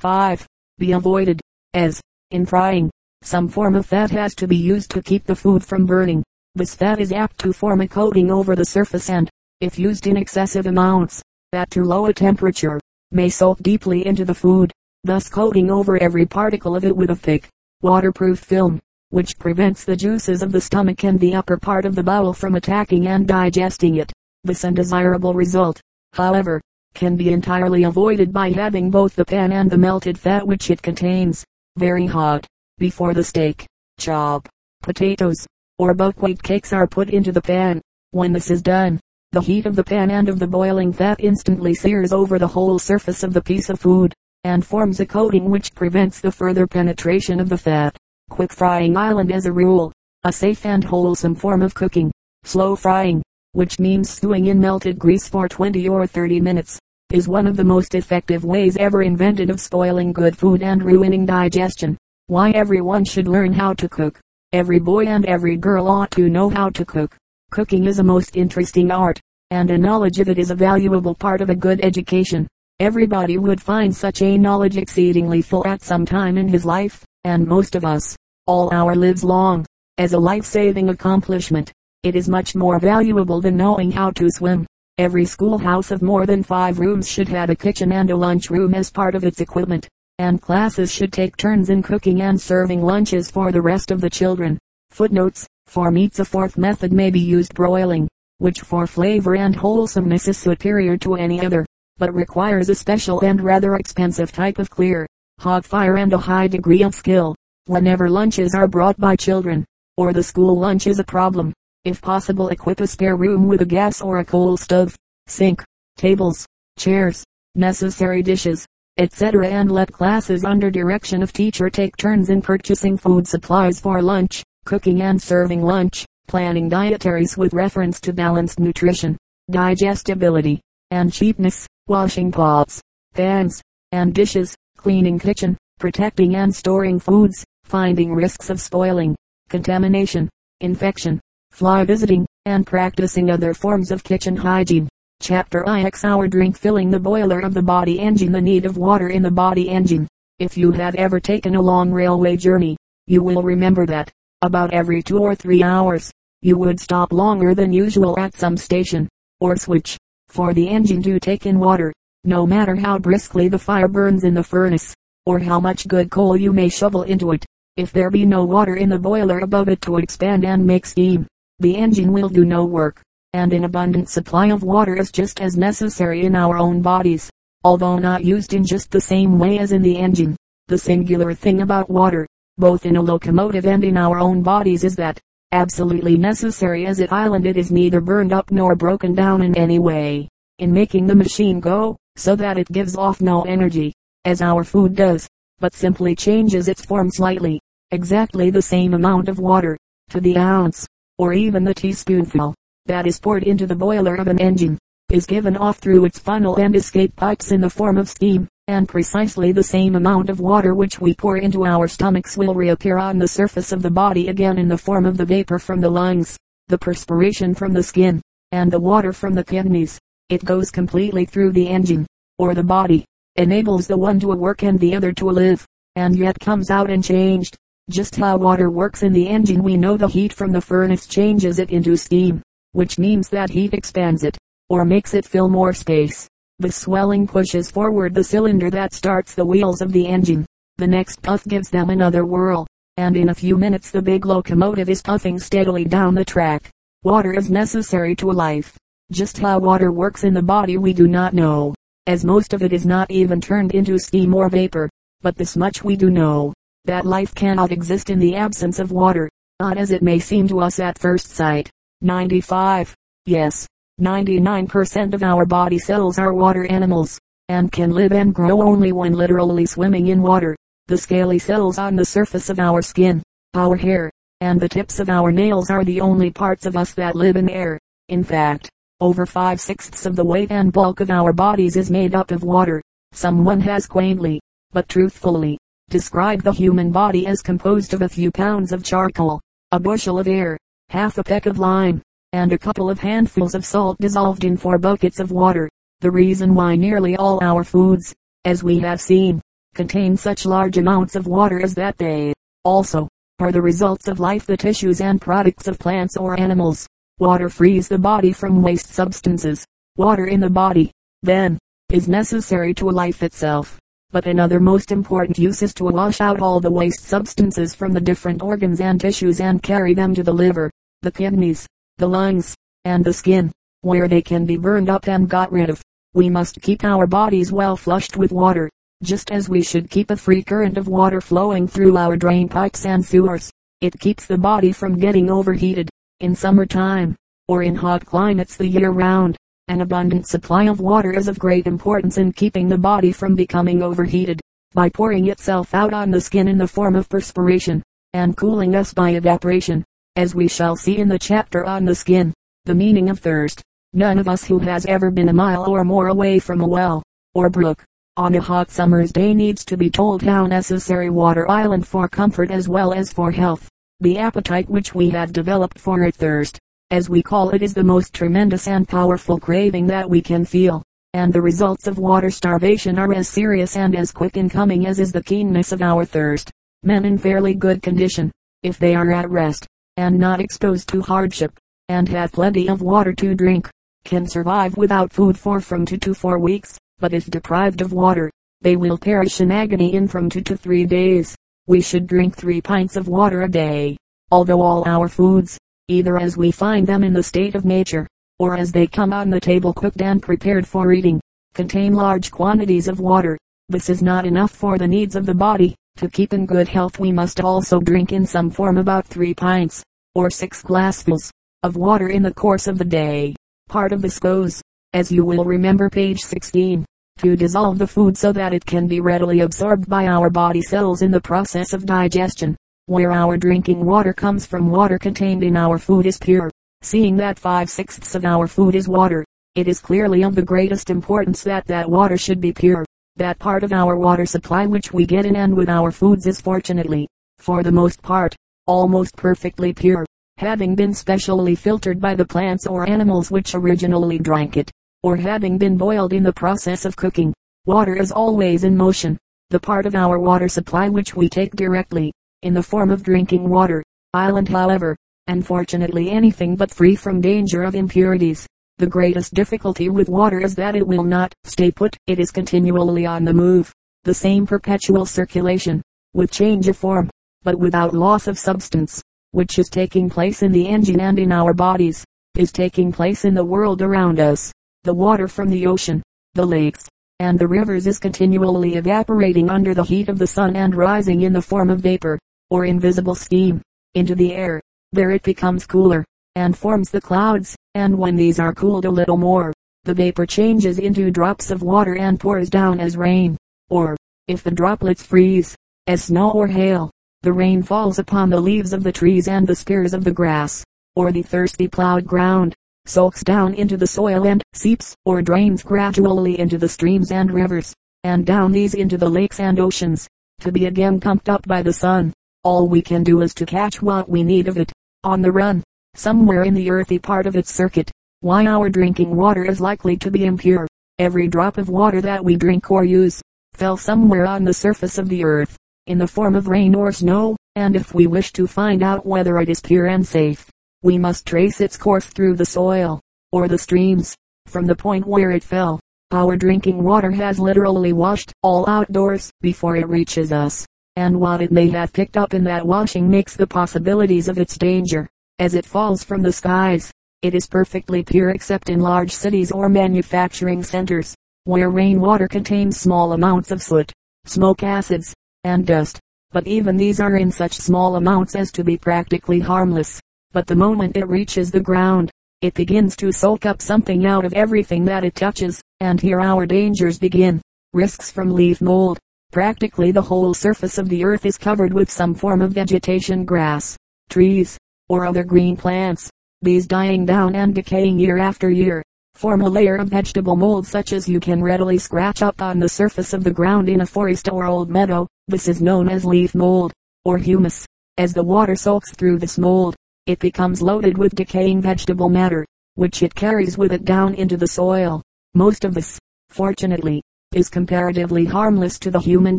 5. Be avoided, as, in frying, some form of fat has to be used to keep the food from burning. This fat is apt to form a coating over the surface and, if used in excessive amounts, at too low a temperature, may soak deeply into the food, thus coating over every particle of it with a thick, waterproof film, which prevents the juices of the stomach and the upper part of the bowel from attacking and digesting it. This undesirable result, however, can be entirely avoided by having both the pan and the melted fat which it contains, very hot, before the steak, chop, potatoes, or buckwheat cakes are put into the pan. When this is done, the heat of the pan and of the boiling fat instantly sears over the whole surface of the piece of food, and forms a coating which prevents the further penetration of the fat. Quick frying island as a rule, a safe and wholesome form of cooking. Slow frying, which means stewing in melted grease for 20 or 30 minutes, is one of the most effective ways ever invented of spoiling good food and ruining digestion. Why everyone should learn how to cook. Every boy and every girl ought to know how to cook. Cooking is a most interesting art, and a knowledge of it is a valuable part of a good education. Everybody would find such a knowledge exceedingly full at some time in his life, and most of us, all our lives long, as a life-saving accomplishment. It is much more valuable than knowing how to swim. Every schoolhouse of more than five rooms should have a kitchen and a lunch room as part of its equipment, and classes should take turns in cooking and serving lunches for the rest of the children. Footnotes for meats a fourth method may be used broiling, which for flavor and wholesomeness is superior to any other, but requires a special and rather expensive type of clear, hot fire and a high degree of skill. Whenever lunches are brought by children, or the school lunch is a problem, if possible equip a spare room with a gas or a coal stove, sink, tables, chairs, necessary dishes, etc. and let classes under direction of teacher take turns in purchasing food supplies for lunch cooking and serving lunch, planning dietaries with reference to balanced nutrition, digestibility, and cheapness, washing pots, pans, and dishes, cleaning kitchen, protecting and storing foods, finding risks of spoiling, contamination, infection, fly visiting, and practicing other forms of kitchen hygiene. Chapter IX Our drink filling the boiler of the body engine The need of water in the body engine. If you have ever taken a long railway journey, you will remember that, about every two or three hours, you would stop longer than usual at some station, or switch, for the engine to take in water, no matter how briskly the fire burns in the furnace, or how much good coal you may shovel into it. If there be no water in the boiler above it to expand and make steam, the engine will do no work, and an abundant supply of water is just as necessary in our own bodies, although not used in just the same way as in the engine. The singular thing about water, both in a locomotive and in our own bodies is that, absolutely necessary as it island it is neither burned up nor broken down in any way, in making the machine go, so that it gives off no energy, as our food does, but simply changes its form slightly, exactly the same amount of water, to the ounce, or even the teaspoonful, that is poured into the boiler of an engine, is given off through its funnel and escape pipes in the form of steam and precisely the same amount of water which we pour into our stomachs will reappear on the surface of the body again in the form of the vapor from the lungs, the perspiration from the skin, and the water from the kidneys. It goes completely through the engine, or the body, enables the one to work and the other to live, and yet comes out unchanged. Just how water works in the engine we know the heat from the furnace changes it into steam, which means that heat expands it, or makes it fill more space. The swelling pushes forward the cylinder that starts the wheels of the engine. The next puff gives them another whirl, and in a few minutes the big locomotive is puffing steadily down the track. Water is necessary to life. Just how water works in the body we do not know, as most of it is not even turned into steam or vapor. But this much we do know, that life cannot exist in the absence of water, odd as it may seem to us at first sight. 95. Yes, 99% of our body cells are water animals, and can live and grow only when literally swimming in water. The scaly cells on the surface of our skin, our hair, and the tips of our nails are the only parts of us that live in air. In fact, over five-sixths of the weight and bulk of our bodies is made up of water. Someone has quaintly, but truthfully, described the human body as composed of a few pounds of charcoal, a bushel of air, half a peck of lime, and a couple of handfuls of salt dissolved in four buckets of water. The reason why nearly all our foods, as we have seen, contain such large amounts of water as that they, also, are the results of life the tissues and products of plants or animals. Water frees the body from waste substances. Water in the body, then, is necessary to life itself. But another most important use is to wash out all the waste substances from the different organs and tissues and carry them to the liver, the kidneys, the lungs, and the skin, where they can be burned up and got rid of. We must keep our bodies well flushed with water, just as we should keep a free current of water flowing through our drain pipes and sewers. It keeps the body from getting overheated. In summertime, or in hot climates the year round, an abundant supply of water is of great importance in keeping the body from becoming overheated, by pouring itself out on the skin in the form of perspiration, and cooling us by evaporation, as we shall see in the chapter on the skin. The meaning of thirst. None of us who has ever been a mile or more away from a well, or brook, on a hot summer's day needs to be told how necessary water island for comfort as well as for health. The appetite which we have developed for it thirst, as we call it is the most tremendous and powerful craving that we can feel, and the results of water starvation are as serious and as quick in coming as is the keenness of our thirst. Men in fairly good condition, if they are at rest, and not exposed to hardship, and have plenty of water to drink, can survive without food for from two to four weeks, but if deprived of water, they will perish in agony in from two to three days. We should drink three pints of water a day, although all our foods, either as we find them in the state of nature, or as they come on the table cooked and prepared for eating, contain large quantities of water. This is not enough for the needs of the body. To keep in good health we must also drink in some form about three pints, or six glassfuls, of water in the course of the day. Part of this goes, as you will remember page 16, to dissolve the food so that it can be readily absorbed by our body cells in the process of digestion where our drinking water comes from water contained in our food is pure. Seeing that five-sixths of our food is water, it is clearly of the greatest importance that that water should be pure. That part of our water supply which we get in and with our foods is fortunately, for the most part, almost perfectly pure, having been specially filtered by the plants or animals which originally drank it, or having been boiled in the process of cooking. Water is always in motion. The part of our water supply which we take directly, in the form of drinking water. Island however, unfortunately anything but free from danger of impurities. The greatest difficulty with water is that it will not stay put. It is continually on the move. The same perpetual circulation, with change of form, but without loss of substance, which is taking place in the engine and in our bodies, is taking place in the world around us. The water from the ocean, the lakes, and the rivers is continually evaporating under the heat of the sun and rising in the form of vapor or invisible steam, into the air. There it becomes cooler, and forms the clouds, and when these are cooled a little more, the vapor changes into drops of water and pours down as rain, or, if the droplets freeze, as snow or hail, the rain falls upon the leaves of the trees and the spears of the grass, or the thirsty plowed ground, soaks down into the soil and seeps or drains gradually into the streams and rivers, and down these into the lakes and oceans, to be again pumped up by the sun. All we can do is to catch what we need of it, on the run, somewhere in the earthy part of its circuit. Why our drinking water is likely to be impure. Every drop of water that we drink or use, fell somewhere on the surface of the earth, in the form of rain or snow, and if we wish to find out whether it is pure and safe, we must trace its course through the soil, or the streams, from the point where it fell. Our drinking water has literally washed all outdoors before it reaches us and what it may have picked up in that washing makes the possibilities of its danger, as it falls from the skies. It is perfectly pure except in large cities or manufacturing centers, where rainwater contains small amounts of soot, smoke acids, and dust. But even these are in such small amounts as to be practically harmless. But the moment it reaches the ground, it begins to soak up something out of everything that it touches, and here our dangers begin. Risks from leaf mold, Practically the whole surface of the earth is covered with some form of vegetation grass, trees, or other green plants. These dying down and decaying year after year, form a layer of vegetable mold such as you can readily scratch up on the surface of the ground in a forest or old meadow. This is known as leaf mold, or humus. As the water soaks through this mold, it becomes loaded with decaying vegetable matter, which it carries with it down into the soil. Most of this, fortunately, is comparatively harmless to the human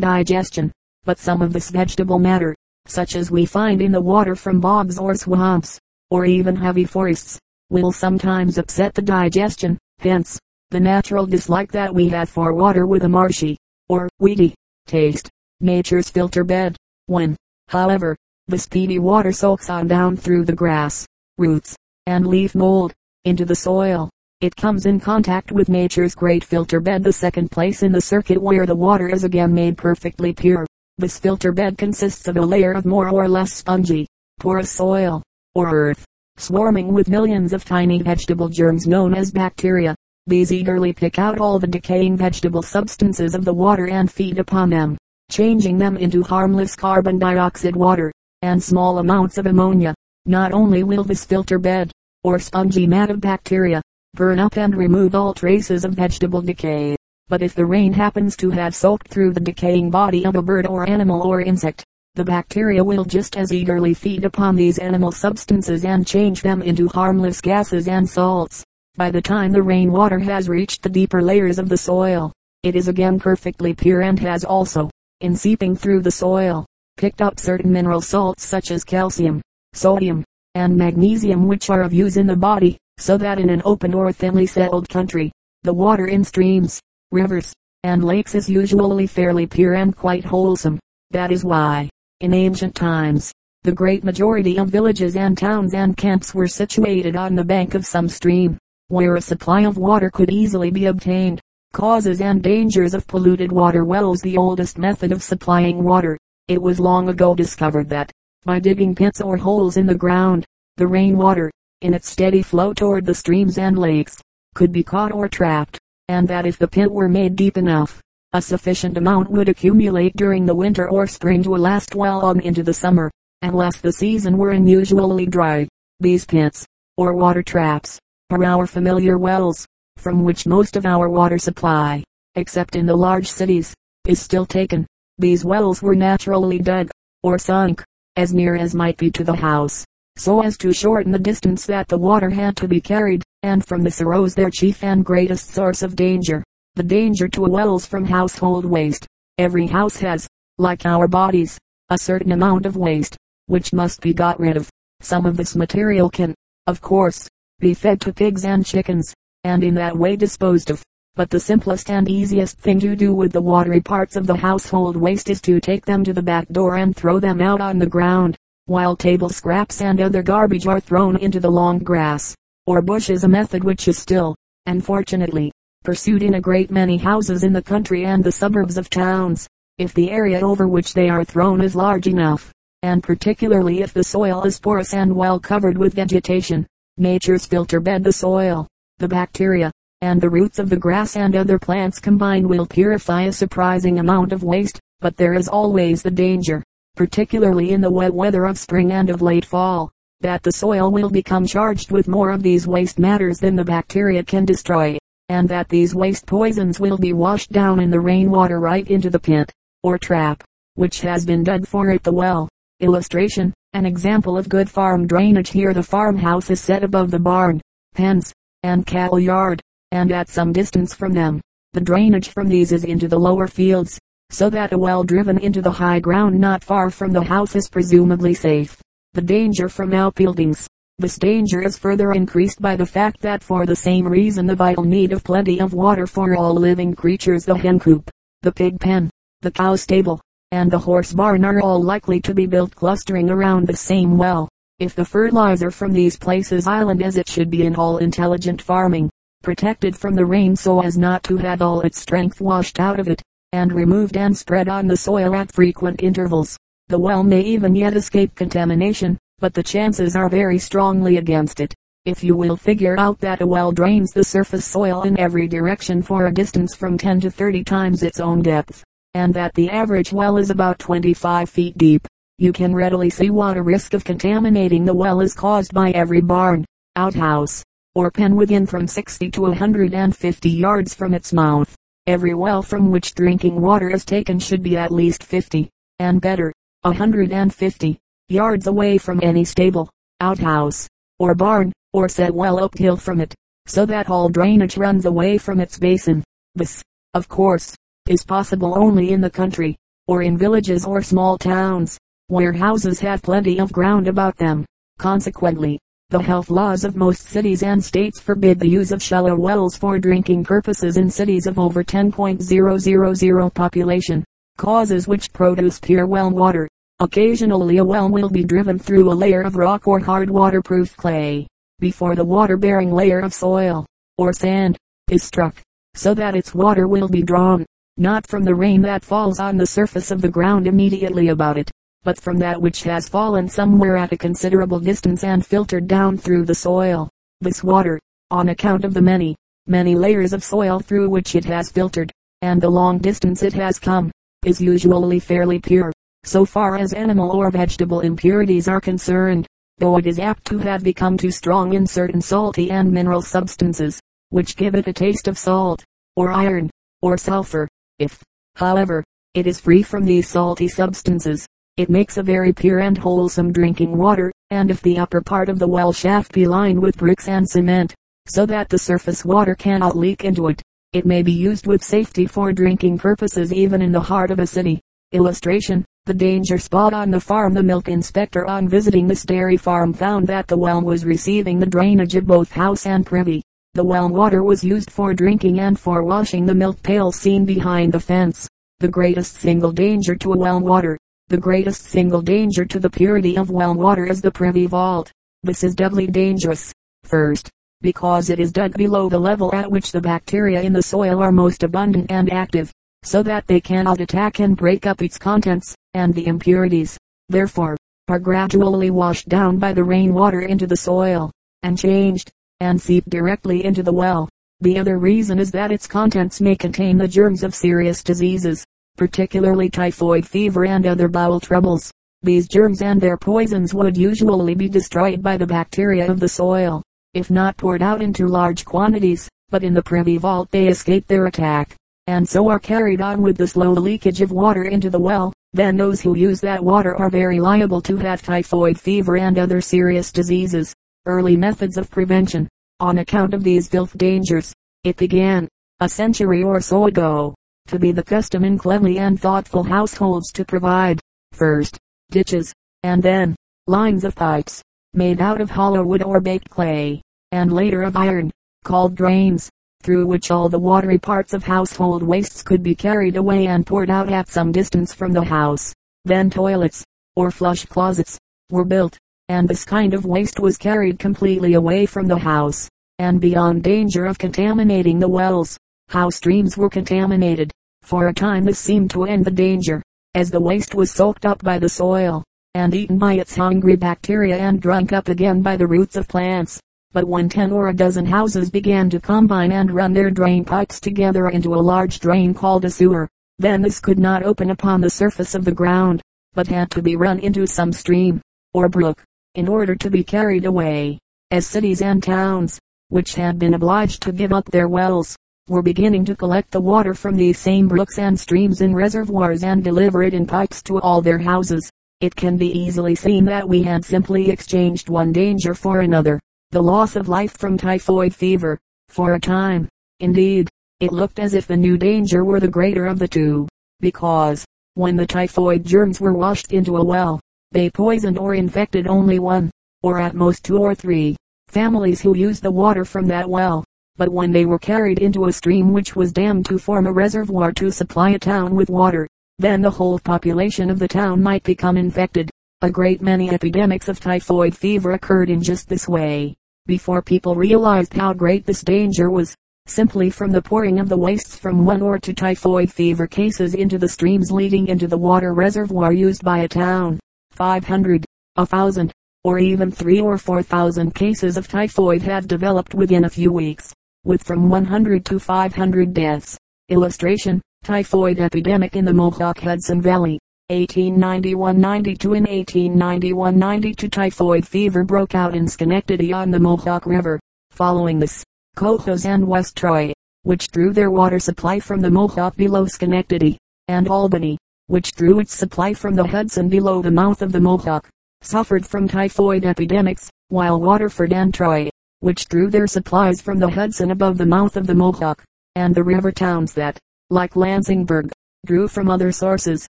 digestion. But some of this vegetable matter, such as we find in the water from bogs or swamps, or even heavy forests, will sometimes upset the digestion. Hence, the natural dislike that we have for water with a marshy, or weedy, taste. Nature's filter bed. When, however, the speedy water soaks on down through the grass, roots, and leaf mold, into the soil. It comes in contact with nature's great filter bed the second place in the circuit where the water is again made perfectly pure. This filter bed consists of a layer of more or less spongy, porous soil, or earth, swarming with millions of tiny vegetable germs known as bacteria. These eagerly pick out all the decaying vegetable substances of the water and feed upon them, changing them into harmless carbon dioxide water, and small amounts of ammonia. Not only will this filter bed, or spongy mat of bacteria, burn up and remove all traces of vegetable decay, but if the rain happens to have soaked through the decaying body of a bird or animal or insect, the bacteria will just as eagerly feed upon these animal substances and change them into harmless gases and salts. By the time the rainwater has reached the deeper layers of the soil, it is again perfectly pure and has also, in seeping through the soil, picked up certain mineral salts such as calcium, sodium, and magnesium which are of use in the body, so that in an open or thinly settled country, the water in streams, rivers, and lakes is usually fairly pure and quite wholesome. That is why, in ancient times, the great majority of villages and towns and camps were situated on the bank of some stream, where a supply of water could easily be obtained. Causes and dangers of polluted water wells The oldest method of supplying water. It was long ago discovered that, by digging pits or holes in the ground, the rainwater, in its steady flow toward the streams and lakes, could be caught or trapped, and that if the pit were made deep enough, a sufficient amount would accumulate during the winter or spring to last well on into the summer, unless the season were unusually dry. These pits, or water traps, are our familiar wells, from which most of our water supply, except in the large cities, is still taken. These wells were naturally dug, or sunk, as near as might be to the house, so as to shorten the distance that the water had to be carried, and from this arose their chief and greatest source of danger, the danger to wells from household waste. Every house has, like our bodies, a certain amount of waste, which must be got rid of. Some of this material can, of course, be fed to pigs and chickens, and in that way disposed of. But the simplest and easiest thing to do with the watery parts of the household waste is to take them to the back door and throw them out on the ground, while table scraps and other garbage are thrown into the long grass, or bushes a method which is still, unfortunately, pursued in a great many houses in the country and the suburbs of towns. If the area over which they are thrown is large enough, and particularly if the soil is porous and well covered with vegetation, Nature's filter bed the soil, the bacteria, and the roots of the grass and other plants combined will purify a surprising amount of waste, but there is always the danger, particularly in the wet weather of spring and of late fall, that the soil will become charged with more of these waste matters than the bacteria can destroy, and that these waste poisons will be washed down in the rainwater right into the pit, or trap, which has been dug for it the well. Illustration an example of good farm drainage here the farmhouse is set above the barn, pens, and cattle yard, and at some distance from them. The drainage from these is into the lower fields, so that a well driven into the high ground not far from the house is presumably safe. The danger from outbuildings. This danger is further increased by the fact that for the same reason the vital need of plenty of water for all living creatures the hen coop, the pig pen, the cow stable, and the horse barn are all likely to be built clustering around the same well. If the fertilizer from these places island as it should be in all intelligent farming, protected from the rain so as not to have all its strength washed out of it, and removed and spread on the soil at frequent intervals, the well may even yet escape contamination, but the chances are very strongly against it. If you will figure out that a well drains the surface soil in every direction for a distance from 10 to 30 times its own depth, and that the average well is about 25 feet deep. You can readily see what a risk of contaminating the well is caused by every barn, outhouse, or pen within from 60 to 150 yards from its mouth. Every well from which drinking water is taken should be at least 50, and better, 150, yards away from any stable, outhouse, or barn, or set well uphill from it, so that all drainage runs away from its basin. This, of course, is possible only in the country, or in villages or small towns, where houses have plenty of ground about them. Consequently, the health laws of most cities and states forbid the use of shallow wells for drinking purposes in cities of over 10.000 population. Causes which produce pure well water. Occasionally a well will be driven through a layer of rock or hard waterproof clay, before the water-bearing layer of soil, or sand, is struck, so that its water will be drawn, not from the rain that falls on the surface of the ground immediately about it, but from that which has fallen somewhere at a considerable distance and filtered down through the soil. This water, on account of the many, many layers of soil through which it has filtered, and the long distance it has come, is usually fairly pure, so far as animal or vegetable impurities are concerned, though it is apt to have become too strong in certain salty and mineral substances, which give it a taste of salt, or iron, or sulfur. If, however, it is free from these salty substances, it makes a very pure and wholesome drinking water, and if the upper part of the well shaft be lined with bricks and cement, so that the surface water cannot leak into it, it may be used with safety for drinking purposes even in the heart of a city. Illustration, the danger spot on the farm The milk inspector on visiting this dairy farm found that the well was receiving the drainage of both house and privy. The well water was used for drinking and for washing the milk pail seen behind the fence. The greatest single danger to a well water the greatest single danger to the purity of well water is the privy vault. This is doubly dangerous. First, because it is dug below the level at which the bacteria in the soil are most abundant and active, so that they cannot attack and break up its contents, and the impurities, therefore, are gradually washed down by the rain water into the soil, and changed, and seep directly into the well. The other reason is that its contents may contain the germs of serious diseases, particularly typhoid fever and other bowel troubles. These germs and their poisons would usually be destroyed by the bacteria of the soil, if not poured out into large quantities, but in the privy vault they escape their attack, and so are carried on with the slow leakage of water into the well. Then those who use that water are very liable to have typhoid fever and other serious diseases. Early methods of prevention. On account of these filth dangers, it began, a century or so ago, to be the custom in cleanly and thoughtful households to provide, first, ditches, and then, lines of pipes, made out of hollow wood or baked clay, and later of iron, called drains, through which all the watery parts of household wastes could be carried away and poured out at some distance from the house. Then toilets, or flush closets, were built, and this kind of waste was carried completely away from the house, and beyond danger of contaminating the wells. How streams were contaminated. For a time this seemed to end the danger, as the waste was soaked up by the soil, and eaten by its hungry bacteria and drunk up again by the roots of plants. But when ten or a dozen houses began to combine and run their drain pipes together into a large drain called a sewer, then this could not open upon the surface of the ground, but had to be run into some stream, or brook, in order to be carried away, as cities and towns, which had been obliged to give up their wells, were beginning to collect the water from these same brooks and streams in reservoirs and deliver it in pipes to all their houses. It can be easily seen that we had simply exchanged one danger for another, the loss of life from typhoid fever. For a time, indeed, it looked as if the new danger were the greater of the two, because, when the typhoid germs were washed into a well, they poisoned or infected only one, or at most two or three, families who used the water from that well but when they were carried into a stream which was dammed to form a reservoir to supply a town with water, then the whole population of the town might become infected. A great many epidemics of typhoid fever occurred in just this way, before people realized how great this danger was, simply from the pouring of the wastes from one or two typhoid fever cases into the streams leading into the water reservoir used by a town. 500, a thousand, or even three or four thousand cases of typhoid had developed within a few weeks with from 100 to 500 deaths. Illustration, typhoid epidemic in the Mohawk Hudson Valley. 1891-92 In 1891-92 typhoid fever broke out in Schenectady on the Mohawk River. Following this, Cohoes and West Troy, which drew their water supply from the Mohawk below Schenectady, and Albany, which drew its supply from the Hudson below the mouth of the Mohawk, suffered from typhoid epidemics, while Waterford and Troy, which drew their supplies from the Hudson above the mouth of the Mohawk, and the river towns that, like Lansingburgh, drew from other sources,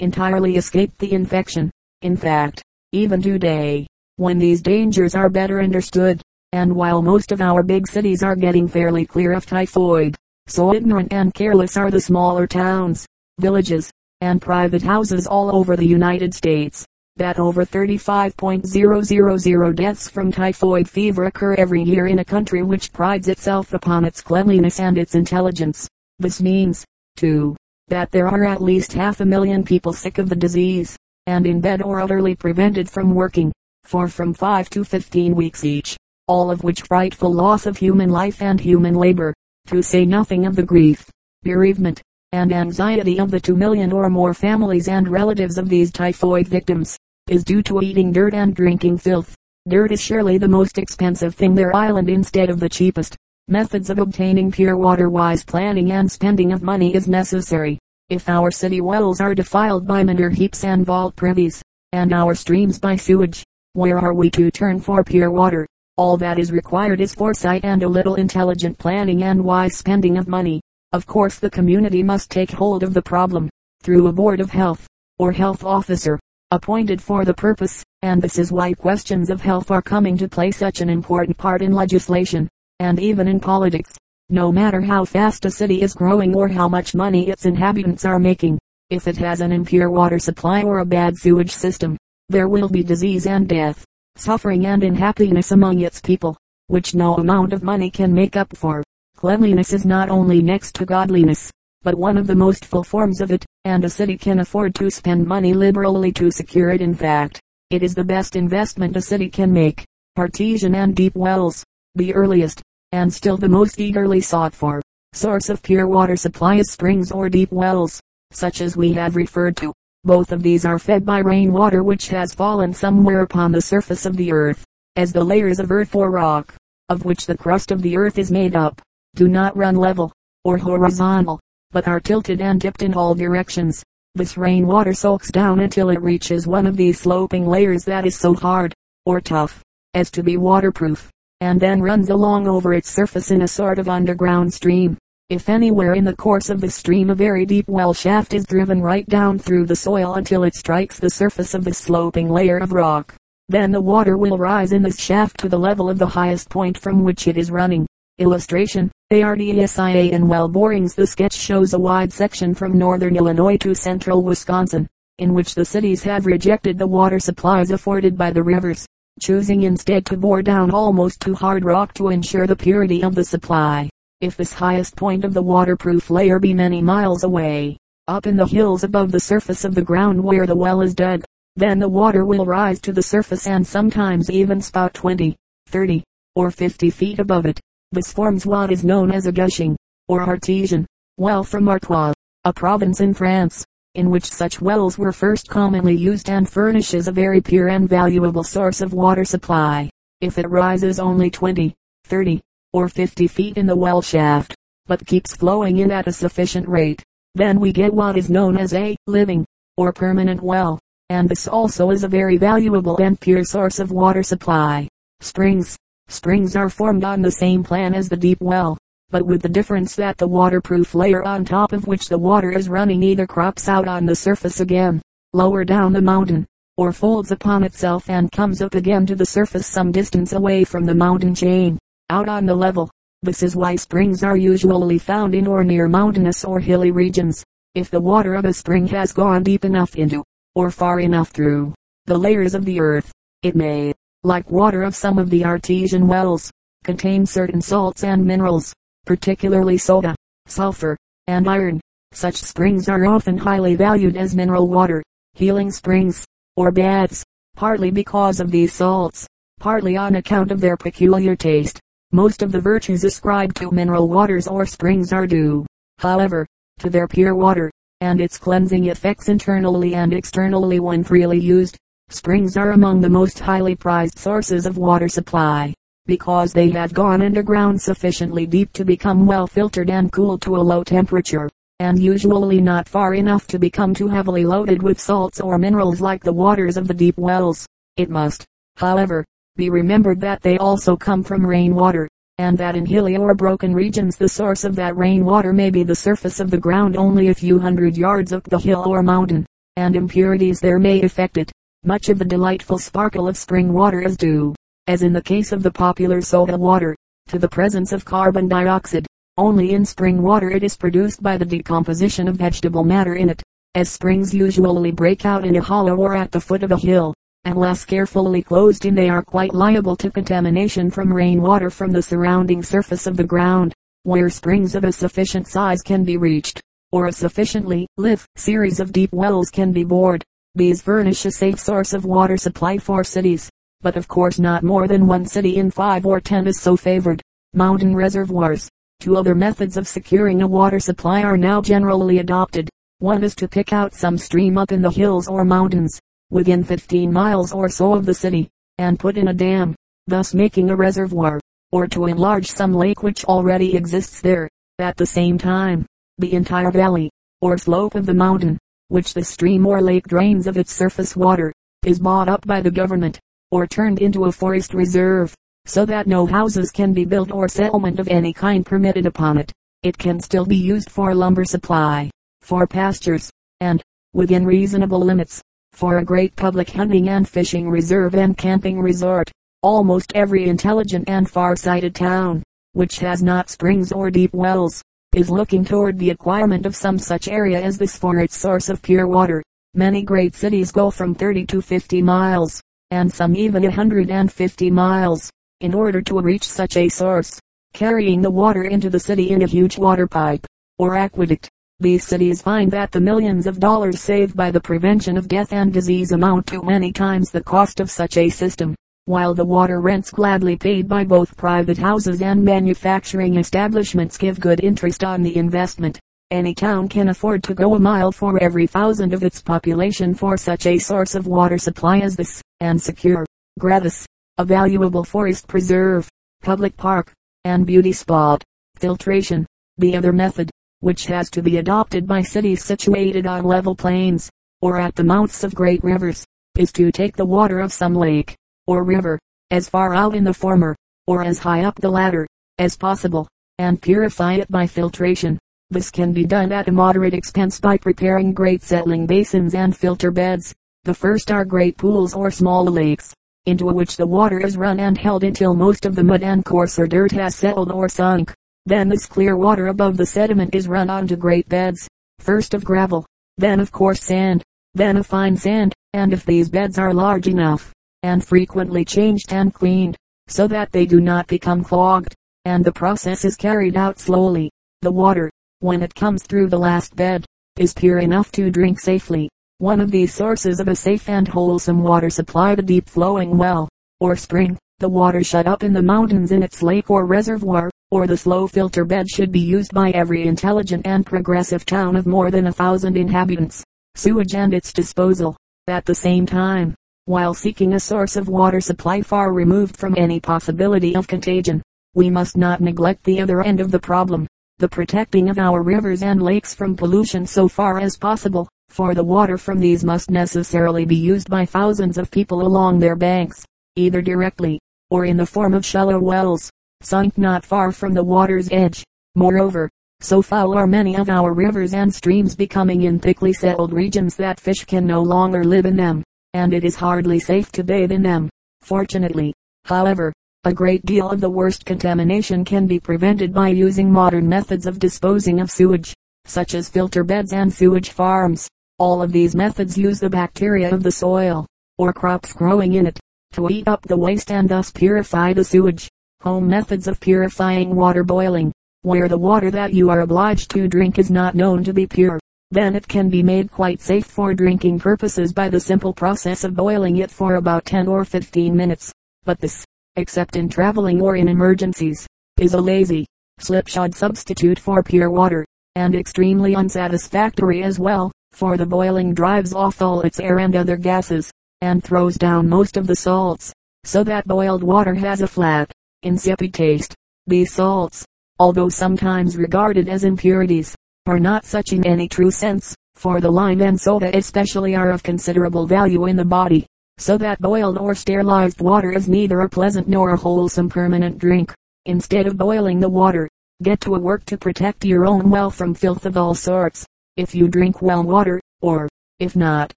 entirely escaped the infection. In fact, even today, when these dangers are better understood, and while most of our big cities are getting fairly clear of typhoid, so ignorant and careless are the smaller towns, villages, and private houses all over the United States, that over 35.000 deaths from typhoid fever occur every year in a country which prides itself upon its cleanliness and its intelligence. This means, too, that there are at least half a million people sick of the disease, and in bed or utterly prevented from working, for from 5 to 15 weeks each, all of which frightful loss of human life and human labor, to say nothing of the grief, bereavement, and anxiety of the two million or more families and relatives of these typhoid victims, is due to eating dirt and drinking filth. Dirt is surely the most expensive thing their island instead of the cheapest. Methods of obtaining pure water wise planning and spending of money is necessary. If our city wells are defiled by manure heaps and vault privies, and our streams by sewage, where are we to turn for pure water? All that is required is foresight and a little intelligent planning and wise spending of money. Of course the community must take hold of the problem, through a board of health, or health officer, appointed for the purpose, and this is why questions of health are coming to play such an important part in legislation, and even in politics. No matter how fast a city is growing or how much money its inhabitants are making, if it has an impure water supply or a bad sewage system, there will be disease and death suffering and unhappiness among its people, which no amount of money can make up for. Cleanliness is not only next to godliness, but one of the most full forms of it, and a city can afford to spend money liberally to secure it. In fact, it is the best investment a city can make. Artesian and deep wells, the earliest, and still the most eagerly sought for, source of pure water supply is springs or deep wells, such as we have referred to. Both of these are fed by rainwater which has fallen somewhere upon the surface of the earth, as the layers of earth or rock, of which the crust of the earth is made up, do not run level, or horizontal, but are tilted and dipped in all directions. This rainwater soaks down until it reaches one of these sloping layers that is so hard, or tough, as to be waterproof, and then runs along over its surface in a sort of underground stream. If anywhere in the course of the stream a very deep well shaft is driven right down through the soil until it strikes the surface of the sloping layer of rock, then the water will rise in this shaft to the level of the highest point from which it is running. Illustration, Artesian well borings The sketch shows a wide section from northern Illinois to central Wisconsin, in which the cities have rejected the water supplies afforded by the rivers, choosing instead to bore down almost to hard rock to ensure the purity of the supply. If this highest point of the waterproof layer be many miles away, up in the hills above the surface of the ground where the well is dug, then the water will rise to the surface and sometimes even spout 20, 30, or 50 feet above it. This forms what is known as a gushing, or artesian, well from Artois, a province in France, in which such wells were first commonly used and furnishes a very pure and valuable source of water supply. If it rises only 20, 30, or 50 feet in the well shaft, but keeps flowing in at a sufficient rate, then we get what is known as a living, or permanent well, and this also is a very valuable and pure source of water supply. Springs. Springs are formed on the same plan as the deep well, but with the difference that the waterproof layer on top of which the water is running either crops out on the surface again, lower down the mountain, or folds upon itself and comes up again to the surface some distance away from the mountain chain out on the level. This is why springs are usually found in or near mountainous or hilly regions. If the water of a spring has gone deep enough into, or far enough through, the layers of the earth, it may, like water of some of the artesian wells, contain certain salts and minerals, particularly soda, sulfur, and iron. Such springs are often highly valued as mineral water, healing springs, or baths, partly because of these salts, partly on account of their peculiar taste. Most of the virtues ascribed to mineral waters or springs are due, however, to their pure water, and its cleansing effects internally and externally when freely used. Springs are among the most highly prized sources of water supply, because they have gone underground sufficiently deep to become well filtered and cooled to a low temperature, and usually not far enough to become too heavily loaded with salts or minerals like the waters of the deep wells. It must, however, be remembered that they also come from rainwater, and that in hilly or broken regions the source of that rainwater may be the surface of the ground only a few hundred yards up the hill or mountain, and impurities there may affect it. Much of the delightful sparkle of spring water is due, as in the case of the popular soda water, to the presence of carbon dioxide. Only in spring water it is produced by the decomposition of vegetable matter in it, as springs usually break out in a hollow or at the foot of a hill, and less carefully closed in they are quite liable to contamination from rain water from the surrounding surface of the ground, where springs of a sufficient size can be reached, or a sufficiently live series of deep wells can be bored. These furnish a safe source of water supply for cities, but of course not more than one city in five or ten is so favored. Mountain reservoirs. Two other methods of securing a water supply are now generally adopted. One is to pick out some stream up in the hills or mountains, within 15 miles or so of the city, and put in a dam, thus making a reservoir, or to enlarge some lake which already exists there. At the same time, the entire valley, or slope of the mountain, which the stream or lake drains of its surface water, is bought up by the government, or turned into a forest reserve, so that no houses can be built or settlement of any kind permitted upon it. It can still be used for lumber supply, for pastures, and, within reasonable limits, for a great public hunting and fishing reserve and camping resort. Almost every intelligent and far-sighted town, which has not springs or deep wells, is looking toward the acquirement of some such area as this for its source of pure water. Many great cities go from 30 to 50 miles, and some even 150 miles, in order to reach such a source, carrying the water into the city in a huge water pipe, or aqueduct. These cities find that the millions of dollars saved by the prevention of death and disease amount to many times the cost of such a system, while the water rents gladly paid by both private houses and manufacturing establishments give good interest on the investment. Any town can afford to go a mile for every thousand of its population for such a source of water supply as this, and secure, gratis, a valuable forest preserve, public park, and beauty spot. Filtration. The other method, which has to be adopted by cities situated on level plains, or at the mouths of great rivers, is to take the water of some lake, or river, as far out in the former, or as high up the latter, as possible, and purify it by filtration. This can be done at a moderate expense by preparing great settling basins and filter beds. The first are great pools or small lakes, into which the water is run and held until most of the mud and coarser dirt has settled or sunk. Then this clear water above the sediment is run onto great beds, first of gravel, then of coarse sand, then of fine sand, and if these beds are large enough, and frequently changed and cleaned, so that they do not become clogged, and the process is carried out slowly, the water, when it comes through the last bed, is pure enough to drink safely. One of these sources of a safe and wholesome water supply the deep flowing well, or spring, the water shut up in the mountains in its lake or reservoir, or the slow filter bed should be used by every intelligent and progressive town of more than a thousand inhabitants. Sewage and its disposal. At the same time, while seeking a source of water supply far removed from any possibility of contagion, we must not neglect the other end of the problem, the protecting of our rivers and lakes from pollution so far as possible, for the water from these must necessarily be used by thousands of people along their banks, either directly, or in the form of shallow wells sunk not far from the water's edge. Moreover, so foul are many of our rivers and streams becoming in thickly settled regions that fish can no longer live in them, and it is hardly safe to bathe in them. Fortunately, however, a great deal of the worst contamination can be prevented by using modern methods of disposing of sewage, such as filter beds and sewage farms. All of these methods use the bacteria of the soil, or crops growing in it, to eat up the waste and thus purify the sewage. Home methods of purifying water boiling. Where the water that you are obliged to drink is not known to be pure, then it can be made quite safe for drinking purposes by the simple process of boiling it for about 10 or 15 minutes. But this, except in traveling or in emergencies, is a lazy, slipshod substitute for pure water, and extremely unsatisfactory as well, for the boiling drives off all its air and other gases, and throws down most of the salts, so that boiled water has a flat, insipid taste. These salts, although sometimes regarded as impurities, are not such in any true sense, for the lime and soda especially are of considerable value in the body, so that boiled or sterilized water is neither a pleasant nor a wholesome permanent drink. instead of boiling the water, get to a work to protect your own well from filth of all sorts. If you drink well water, or, if not,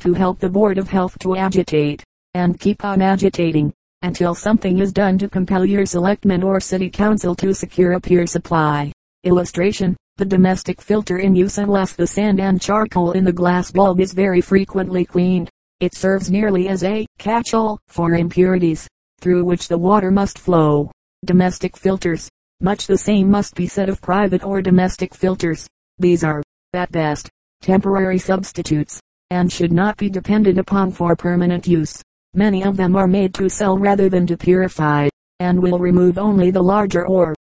to help the Board of Health to agitate, and keep on agitating, until something is done to compel your selectmen or city council to secure a pure supply. Illustration, the domestic filter in use unless the sand and charcoal in the glass bulb is very frequently cleaned. It serves nearly as a catch-all for impurities, through which the water must flow. Domestic filters. Much the same must be said of private or domestic filters. These are, at best, temporary substitutes, and should not be depended upon for permanent use. Many of them are made to sell rather than to purify, and will remove only the larger or